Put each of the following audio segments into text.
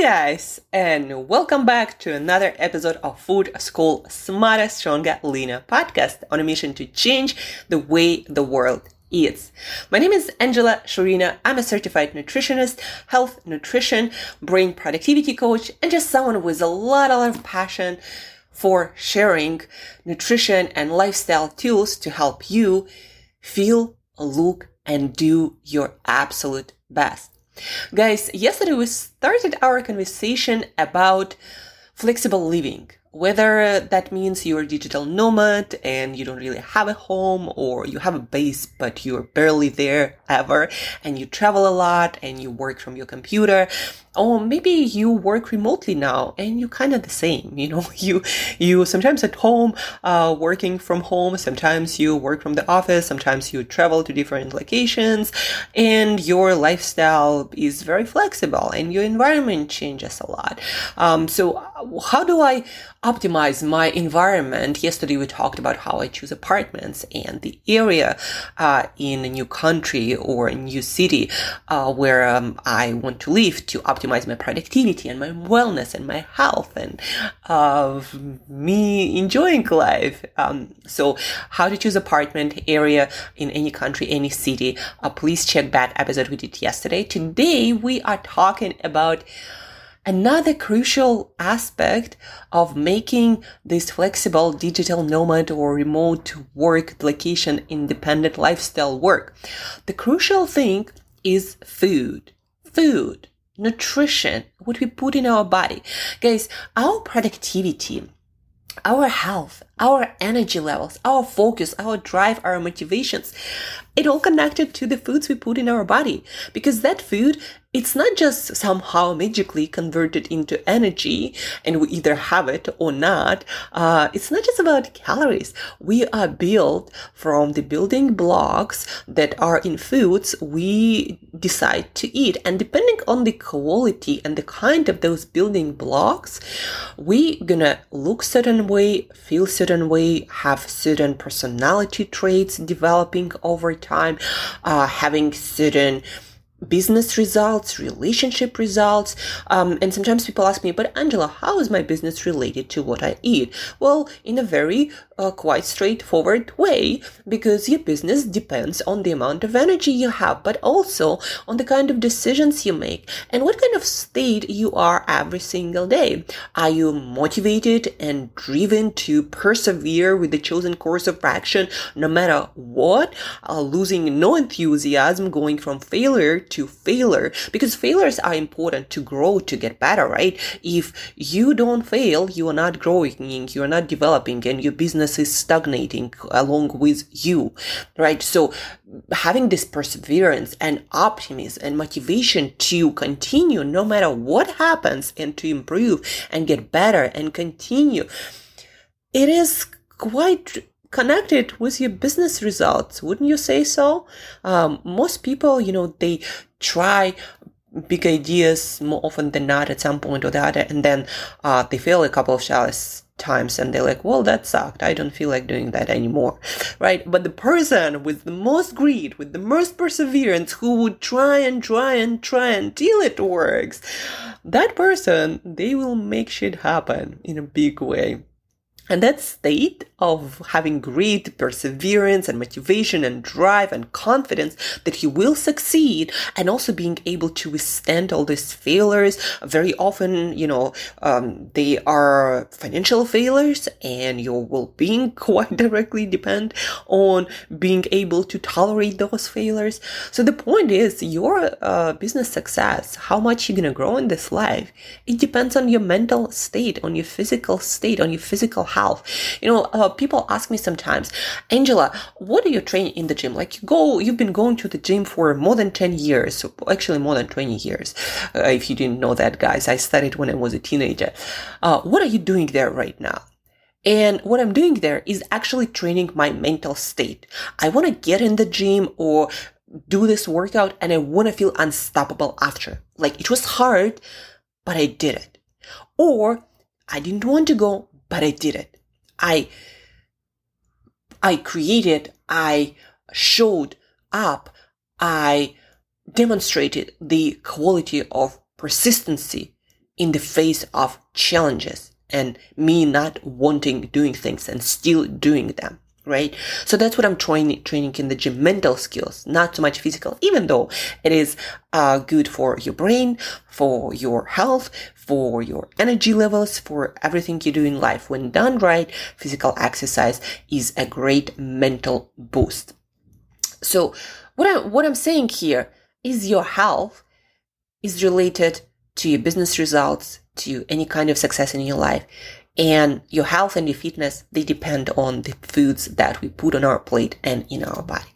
guys, and welcome back to another episode of Food School Smarter, Stronger, Leaner podcast on a mission to change the way the world eats. My name is Angela Shurina. I'm a certified nutritionist, health, nutrition, brain productivity coach, and just someone with a lot, a lot of passion for sharing nutrition and lifestyle tools to help you feel, look, and do your absolute best. Guys, yesterday we started our conversation about flexible living. Whether that means you're a digital nomad and you don't really have a home or you have a base but you're barely there ever and you travel a lot and you work from your computer or maybe you work remotely now and you're kind of the same you know? You you sometimes at home uh, working from home sometimes you work from the office sometimes you travel to different locations and your lifestyle is very flexible and your environment changes a lot. Um, so how do i optimize my environment yesterday we talked about how i choose apartments and the area uh, in a new country or a new city uh, where um, i want to live to optimize my productivity and my wellness and my health and uh, me enjoying life. Um, so how to choose apartment area in any country, any city. Uh, please check that episode we did yesterday. Today we are talking about Another crucial aspect of making this flexible digital nomad or remote work location independent lifestyle work. The crucial thing is food. Food nutrition, what we put in our body. Guys, our productivity, our health, our energy levels, our focus, our drive, our motivations, it all connected to the foods we put in our body because that food it's not just somehow magically converted into energy and we either have it or not. Uh, it's not just about calories. We are built from the building blocks that are in foods we decide to eat. And depending on the quality and the kind of those building blocks, we gonna look certain way, feel certain way, have certain personality traits developing over time, uh, having certain business results, relationship results. Um, and sometimes people ask me, but Angela, how is my business related to what I eat? Well, in a very uh, quite straightforward way, because your business depends on the amount of energy you have, but also on the kind of decisions you make and what kind of state you are every single day. Are you motivated and driven to persevere with the chosen course of action no matter what? Uh, losing no enthusiasm, going from failure to failure because failures are important to grow, to get better, right? If you don't fail, you are not growing, you are not developing, and your business is stagnating along with you, right? So having this perseverance and optimism and motivation to continue no matter what happens and to improve and get better and continue, it is quite connected with your business results wouldn't you say so? Um, most people you know they try big ideas more often than not at some point or the other and then uh, they fail a couple of shots times and they're like well that sucked. I don't feel like doing that anymore. Right? But the person with the most greed with the most perseverance who would try and try and try until it works that person they will make shit happen in a big way and that state of having great perseverance and motivation and drive and confidence that you will succeed and also being able to withstand all these failures. Very often, you know, um, they are financial failures and your well-being quite directly depend on being able to tolerate those failures. So the point is your uh, business success, how much you're going to grow in this life, it depends on your mental state, on your physical state, on your physical health health. You know, uh, people ask me sometimes, Angela, what do you train in the gym? Like you go, you've been going to the gym for more than 10 years, actually more than 20 years. Uh, if you didn't know that, guys, I started when I was a teenager. Uh, what are you doing there right now? And what I'm doing there is actually training my mental state. I want to get in the gym or do this workout and I want to feel unstoppable after. Like it was hard, but I did it. Or I didn't want to go, but I did it. I, I created, I showed up, I demonstrated the quality of persistency in the face of challenges and me not wanting doing things and still doing them right? So that's what i'm training training in the gym mental skills not so much physical even though it is uh, good for your brain for your health for your energy levels for everything you do in life. When done right physical exercise is a great mental boost. So what i'm what i'm saying here is your health is related to your business results to any kind of success in your life and your health and your fitness they depend on the foods that we put on our plate and in our body.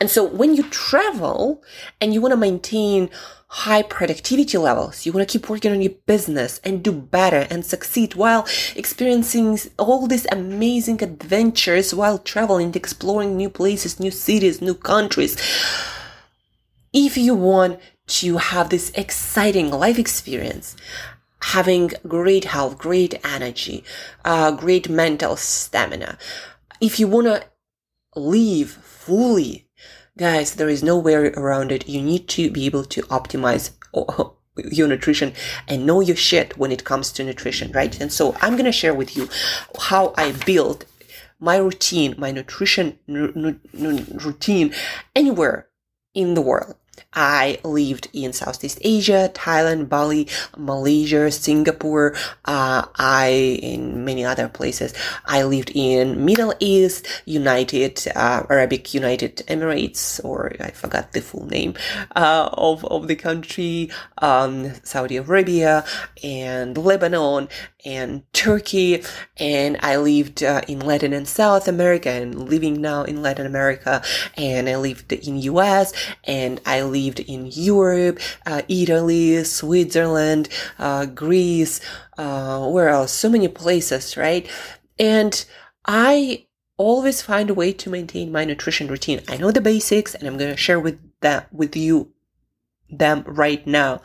And so when you travel and you want to maintain high productivity levels you want to keep working on your business and do better and succeed while experiencing all these amazing adventures while traveling exploring new places new cities new countries. If you want to have this exciting life experience having great health, great energy, uh, great mental stamina. If you want to live fully, guys, there is no way around it. You need to be able to optimize your nutrition and know your shit when it comes to nutrition, right? And so I'm to share with you how I built my routine, my nutrition routine anywhere in the world. I lived in Southeast Asia, Thailand, Bali, Malaysia, Singapore. Uh, I in many other places. I lived in Middle East, United uh, Arabic United Emirates, or I forgot the full name uh, of of the country, um, Saudi Arabia and Lebanon and Turkey, and I lived uh, in Latin and South America, and living now in Latin America, and I lived in US, and I lived in Europe, uh, Italy, Switzerland, uh, Greece, uh, where else? So many places, right? And I always find a way to maintain my nutrition routine. I know the basics, and I'm going to share with that with you them right now.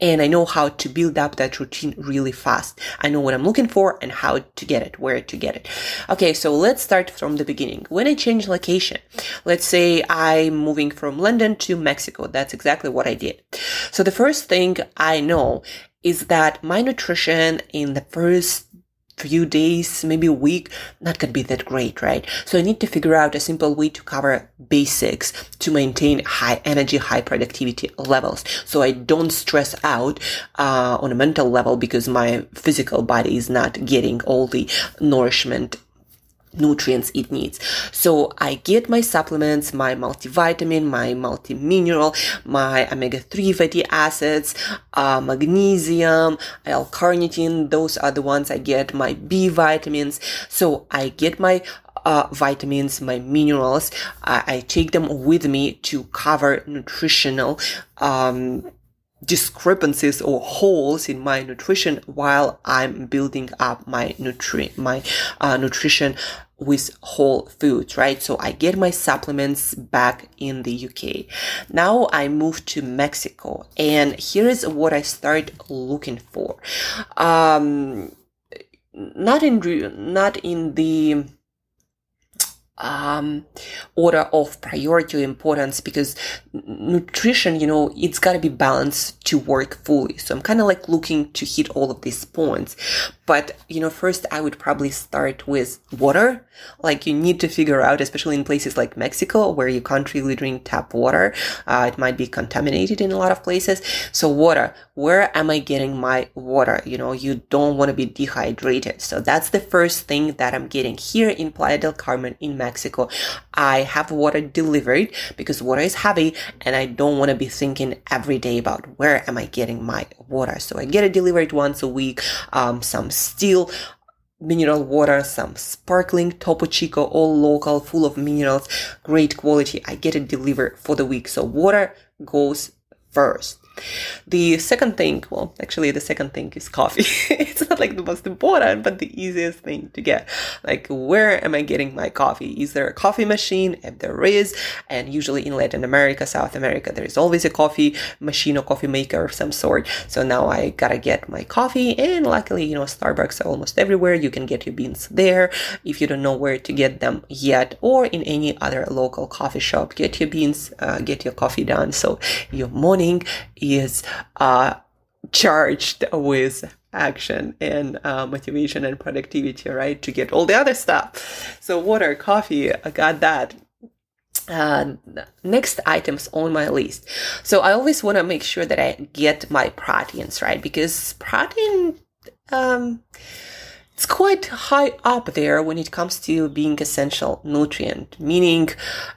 And I know how to build up that routine really fast. I know what I'm looking for and how to get it, where to get it. Okay, so let's start from the beginning. When I change location, let's say I'm moving from London to Mexico. That's exactly what I did. So the first thing I know is that my nutrition in the first few days, maybe a week, not gonna be that great, right? So I need to figure out a simple way to cover basics to maintain high energy, high productivity levels. So I don't stress out uh, on a mental level because my physical body is not getting all the nourishment nutrients it needs. So I get my supplements, my multivitamin, my multimineral, my omega-3 fatty acids, uh, magnesium, L-carnitine. Those are the ones I get, my B vitamins. So I get my uh, vitamins, my minerals. I, I, take them with me to cover nutritional, um, discrepancies or holes in my nutrition while I'm building up my nutri my uh, nutrition with whole foods, right? So I get my supplements back in the UK. Now I move to Mexico and here is what I start looking for. Um, not in, not in the, um, order of priority or importance because nutrition, you know, it's got to be balanced to work fully. So I'm kind of like looking to hit all of these points. But, you know, first I would probably start with water. Like you need to figure out, especially in places like Mexico, where you can't really drink tap water. Uh, it might be contaminated in a lot of places. So water, where am I getting my water? You know, you don't want to be dehydrated. So that's the first thing that I'm getting here in Playa del Carmen in Mexico. I have water delivered because water is heavy and I don't want to be thinking every day about where am I getting my water. So I get it delivered once a week. Um, some still mineral water, some sparkling Topo Chico, all local, full of minerals, great quality. I get it delivered for the week. So water goes first. The second thing, well, actually, the second thing is coffee. it's not like the most important, but the easiest thing to get. Like, where am I getting my coffee? Is there a coffee machine? If there is, and usually in Latin America, South America, there is always a coffee machine or coffee maker of some sort. So now I gotta get my coffee, and luckily, you know, Starbucks are almost everywhere. You can get your beans there. If you don't know where to get them yet, or in any other local coffee shop, get your beans, uh, get your coffee done. So your morning is uh, charged with action and uh, motivation and productivity, right? To get all the other stuff. So water, coffee, I got that. Uh, next items on my list. So I always want to make sure that I get my proteins right because protein um, it's quite high up there when it comes to being essential nutrient, meaning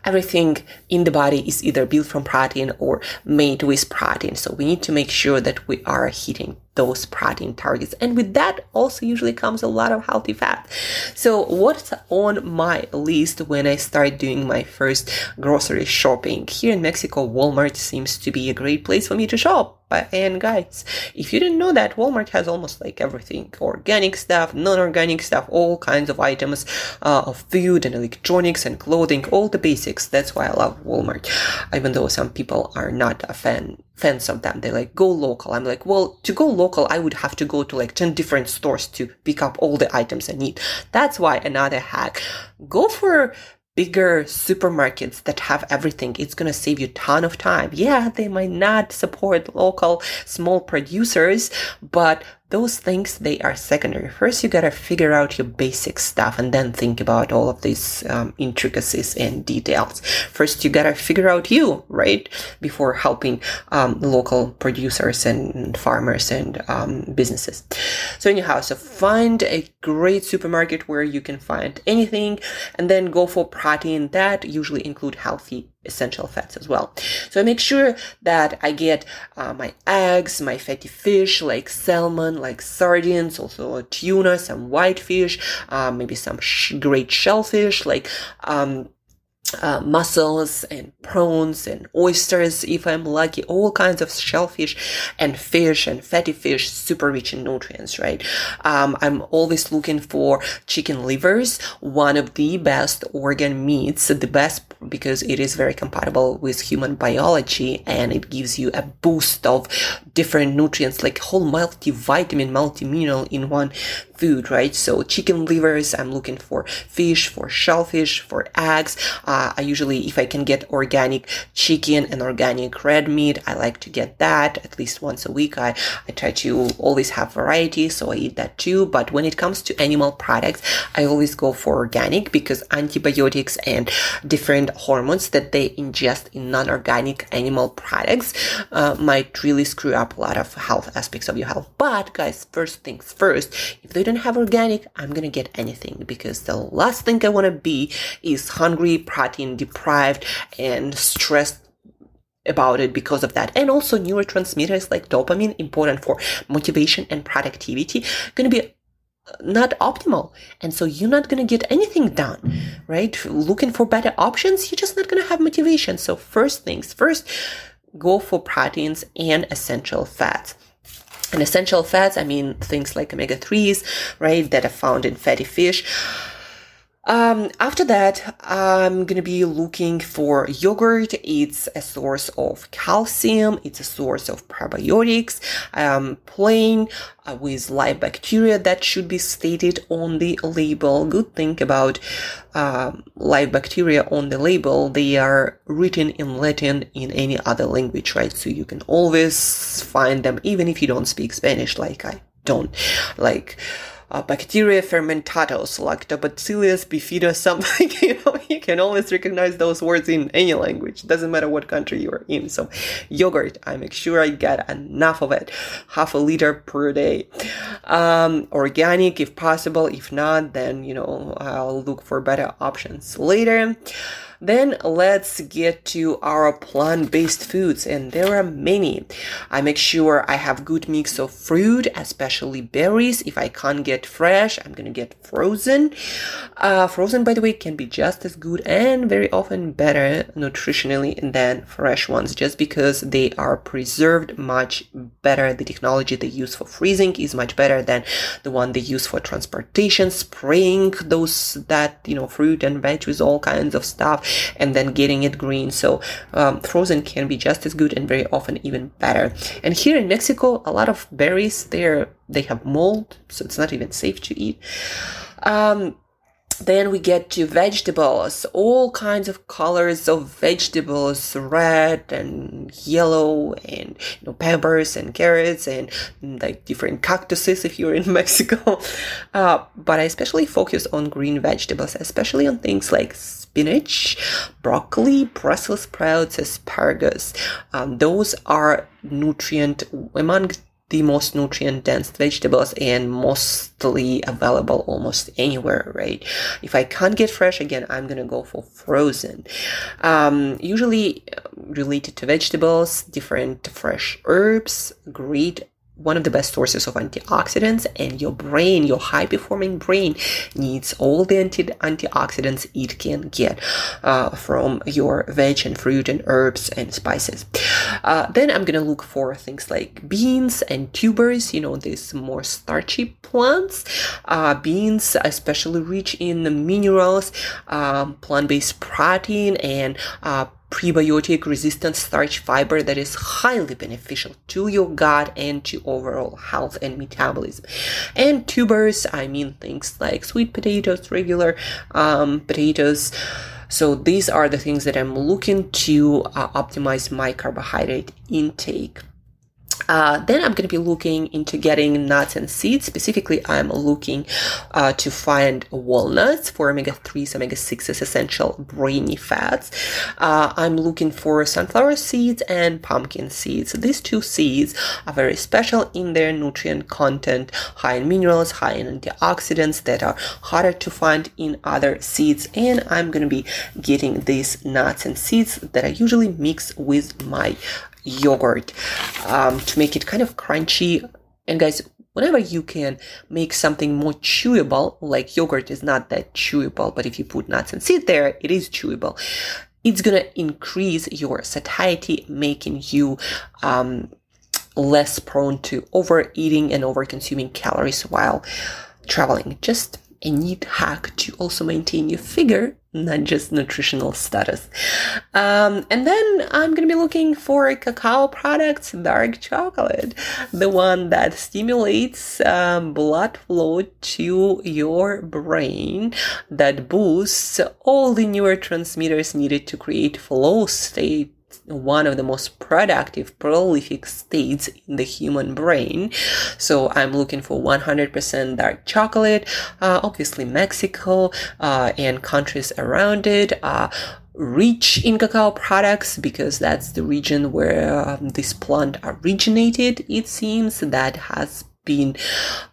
everything in the body is either built from protein or made with protein. So we need to make sure that we are hitting those protein targets. And with that also usually comes a lot of healthy fat. So what's on my list when I start doing my first grocery shopping? Here in Mexico, Walmart seems to be a great place for me to shop. And guys, if you didn't know that, Walmart has almost like everything organic stuff, non organic stuff, all kinds of items uh, of food and electronics and clothing, all the basics. That's why I love Walmart. Even though some people are not a fan fans of them. They like go local. I'm like, well, to go local, I would have to go to like 10 different stores to pick up all the items I need. That's why another hack. Go for bigger supermarkets that have everything. It's going to save you ton of time. Yeah, they might not support local small producers, but those things they are secondary. First you gotta figure out your basic stuff and then think about all of these um, intricacies and details. First you gotta figure out you right before helping um, local producers and farmers and um, businesses. So anyhow so find a great supermarket where you can find anything and then go for protein that usually include healthy essential fats as well. So I make sure that I get uh, my eggs, my fatty fish like salmon, like sardines, also tuna, some white fish, uh, maybe some sh- great shellfish like um, uh, mussels and prawns and oysters if I'm lucky, all kinds of shellfish and fish and fatty fish, super rich in nutrients, right? Um, I'm always looking for chicken livers, one of the best organ meats, the best because it is very compatible with human biology and it gives you a boost of different nutrients like whole multivitamin, multimineral in one food, right? So chicken livers, I'm looking for fish, for shellfish, for eggs. Uh, I usually, if I can get organic chicken and organic red meat, I like to get that at least once a week. I, I try to always have variety, so I eat that too. But when it comes to animal products, I always go for organic because antibiotics and different hormones that they ingest in non-organic animal products uh, might really screw up a lot of health aspects of your health. But guys, first things first, if they don't don't have organic, I'm gonna get anything because the last thing I wanna be is hungry, protein deprived, and stressed about it because of that. And also neurotransmitters like dopamine, important for motivation and productivity, gonna be uh, not optimal. And so you're not to get anything done, right? Looking for better options, you're just not to have motivation. So first things first, go for proteins and essential fats. And essential fats, I mean things like omega 3s, right, that are found in fatty fish. Um, after that, I'm gonna be looking for yogurt. It's a source of calcium. It's a source of probiotics. Um, plain uh, with live bacteria that should be stated on the label. Good thing about uh, live bacteria on the label, they are written in Latin in any other language, right? So you can always find them even if you don't speak Spanish like I don't. Like, uh, bacteria fermentatos, lactobacillus bifida, something, you know, you can always recognize those words in any language. Doesn't matter what country you are in. So yogurt, I make sure I get enough of it, half a liter per day. Um, organic if possible. If not, then, you know, I'll look for better options later. Then let's get to our plant-based foods and there are many. I make sure I have good mix of fruit, especially berries. If I can't get fresh, I'm gonna get frozen. Uh, frozen, by the way, can be just as good and very often better nutritionally than fresh ones just because they are preserved much better. The technology they use for freezing is much better than the one they use for transportation, spraying those, that, you know, fruit and veg with all kinds of stuff and then getting it green. So um, frozen can be just as good and very often even better. And here in Mexico, a lot of berries there they have mold, so it's not even safe to eat. Um, then we get to vegetables, all kinds of colors of vegetables, red and yellow, and you know, peppers and carrots, and like different cactuses if you're in Mexico. Uh, but I especially focus on green vegetables, especially on things like spinach, broccoli, Brussels sprouts, asparagus. Um, those are nutrient among the most nutrient dense vegetables and mostly available almost anywhere, right? If I can't get fresh, again, I'm gonna go for frozen. Um, usually uh, related to vegetables, different fresh herbs, great one of the best sources of antioxidants and your brain your high performing brain needs all the anti- antioxidants it can get uh, from your veg and fruit and herbs and spices. Uh, then i'm gonna look for things like beans and tubers you know these more starchy plants. Uh, beans especially rich in minerals um, plant-based protein and uh, prebiotic resistant starch fiber that is highly beneficial to your gut and to overall health and metabolism. And tubers, I mean things like sweet potatoes, regular um, potatoes. So these are the things that I'm looking to uh, optimize my carbohydrate intake. Uh, then I'm going to be looking into getting nuts and seeds. Specifically, I'm looking uh, to find walnuts for omega 3s, omega 6s, essential brainy fats. Uh, I'm looking for sunflower seeds and pumpkin seeds. These two seeds are very special in their nutrient content, high in minerals, high in antioxidants that are harder to find in other seeds. And I'm going to be getting these nuts and seeds that I usually mix with my yogurt um, to make it kind of crunchy. And guys, whenever you can make something more chewable, like yogurt is not that chewable, but if you put nuts and seed there, it is chewable. It's gonna increase your satiety, making you um, less prone to overeating and over consuming calories while traveling. Just a neat hack to also maintain your figure, not just nutritional status. Um, and then I'm gonna be looking for cacao products, dark chocolate, the one that stimulates um, blood flow to your brain, that boosts all the neurotransmitters needed to create flow state one of the most productive, prolific states in the human brain. So I'm looking for 100% dark chocolate. Uh, obviously, Mexico uh, and countries around it are rich in cacao products because that's the region where um, this plant originated. It seems that has been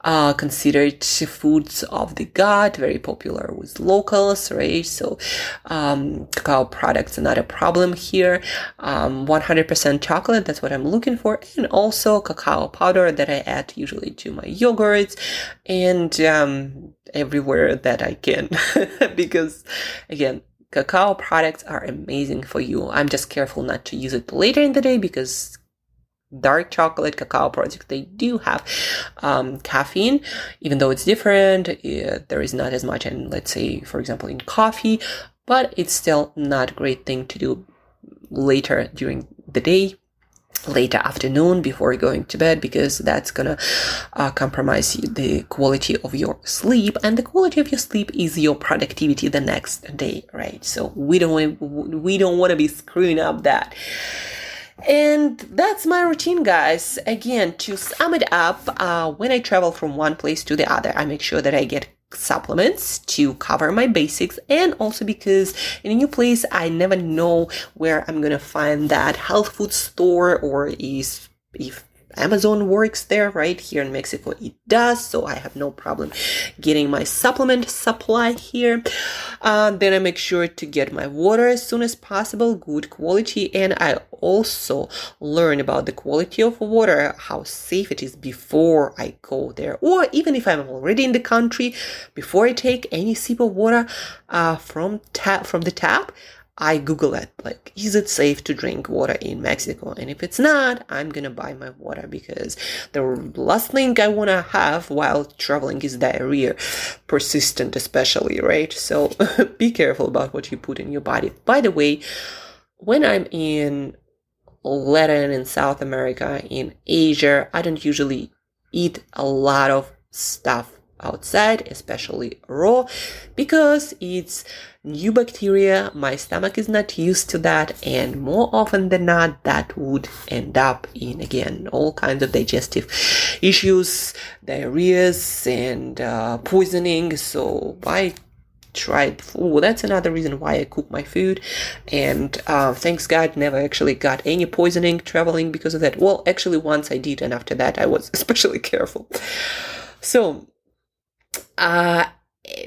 uh, considered foods of the god, very popular with locals, right? So, um, cacao products are not a problem here. Um, 100% chocolate, that's what I'm looking for, and also cacao powder that I add usually to my yogurts and um, everywhere that I can, because again, cacao products are amazing for you. I'm just careful not to use it later in the day because dark chocolate cacao products they do have um, caffeine even though it's different it, there is not as much and let's say for example in coffee but it's still not a great thing to do later during the day later afternoon before going to bed because that's gonna uh, compromise the quality of your sleep and the quality of your sleep is your productivity the next day right? So we don't we don't want to be screwing up that and that's my routine, guys. Again, to sum it up, uh, when I travel from one place to the other, I make sure that I get supplements to cover my basics and also because in a new place I never know where I'm gonna find that health food store or is if Amazon works there, right? Here in Mexico, it does. So I have no problem getting my supplement supply here. Uh, then I make sure to get my water as soon as possible, good quality. And I also learn about the quality of water, how safe it is before I go there. Or even if I'm already in the country, before I take any sip of water uh, from tap from the tap, I Google it, like, is it safe to drink water in Mexico? And if it's not, I'm gonna buy my water because the last thing I wanna have while traveling is diarrhea, persistent especially, right? So be careful about what you put in your body. By the way, when I'm in Latin and South America, in Asia, I don't usually eat a lot of stuff outside, especially raw, because it's new bacteria. My stomach is not used to that, and more often than not, that would end up in again all kinds of digestive issues, diarrheas, and uh, poisoning. So I tried food. That's another reason why I cook my food. And uh, thanks God, never actually got any poisoning traveling because of that. Well, actually, once I did, and after that, I was especially careful. So, uh,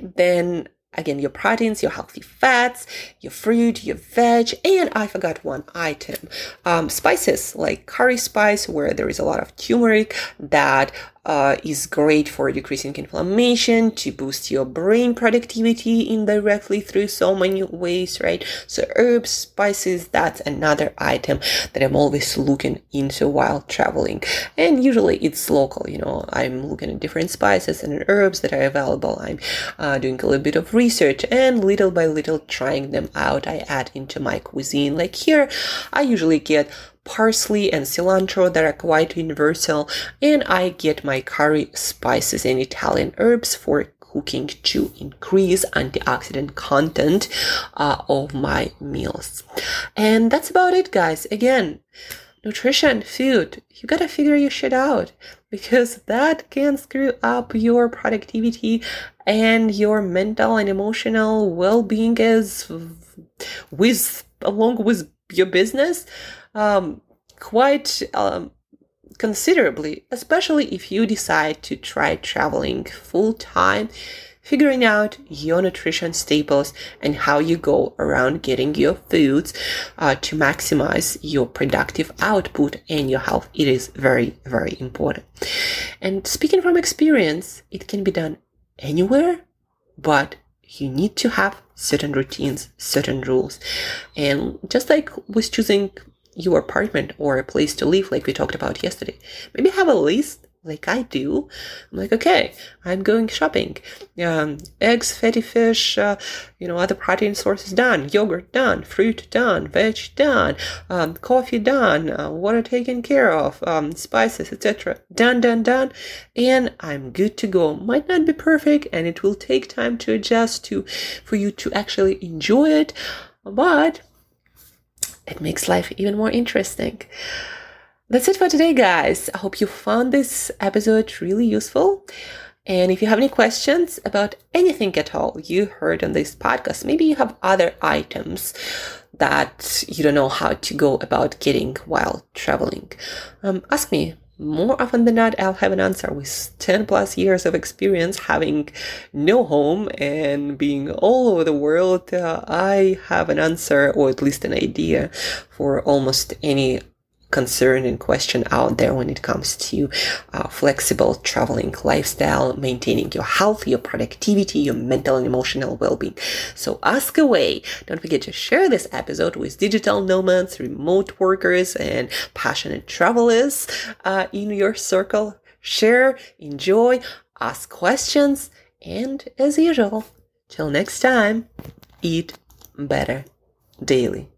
then again, your proteins, your healthy fats, your fruit, your veg, and I forgot one item. Um, spices like curry spice, where there is a lot of turmeric that uh, is great for decreasing inflammation, to boost your brain productivity indirectly through so many ways, right? So herbs, spices, that's another item that I'm always looking into while traveling. And usually it's local, you know, I'm looking at different spices and herbs that are available. I'm uh, doing a little bit of research and little by little trying them out. I add into my cuisine. Like here, I usually get parsley and cilantro that are quite universal, and I get my curry spices and Italian herbs for cooking to increase antioxidant content uh, of my meals. And that's about it, guys. Again, nutrition, food, you gotta figure your shit out because that can screw up your productivity and your mental and emotional well-being as with along with your business um, quite um, considerably, especially if you decide to try traveling full time, figuring out your nutrition staples and how you go around getting your foods uh, to maximize your productive output and your health. It is very, very important. And speaking from experience, it can be done anywhere, but you need to have certain routines, certain rules. And just like with choosing your apartment or a place to live, like we talked about yesterday. Maybe have a list like I do. I'm like, okay, I'm going shopping. Um, eggs, fatty fish, uh, you know, other protein sources done. Yogurt done. Fruit done. Veg done. Um, coffee done. Uh, water taken care of. Um, spices, etc. Done, done, done. And I'm good to go. Might not be perfect, and it will take time to adjust to for you to actually enjoy it, but it makes life even more interesting. That's it for today, guys. I hope you found this episode really useful. And if you have any questions about anything at all you heard on this podcast, maybe you have other items that you don't know how to go about getting while traveling, um, ask me more often than not, I'll have an answer with 10 plus years of experience having no home and being all over the world. Uh, I have an answer or at least an idea for almost any concern and question out there when it comes to uh, flexible traveling lifestyle, maintaining your health, your productivity, your mental and emotional well-being. So ask away. Don't forget to share this episode with digital nomads, remote workers, and passionate travelers uh, in your circle. Share, enjoy, ask questions, and as usual, till next time, eat better daily.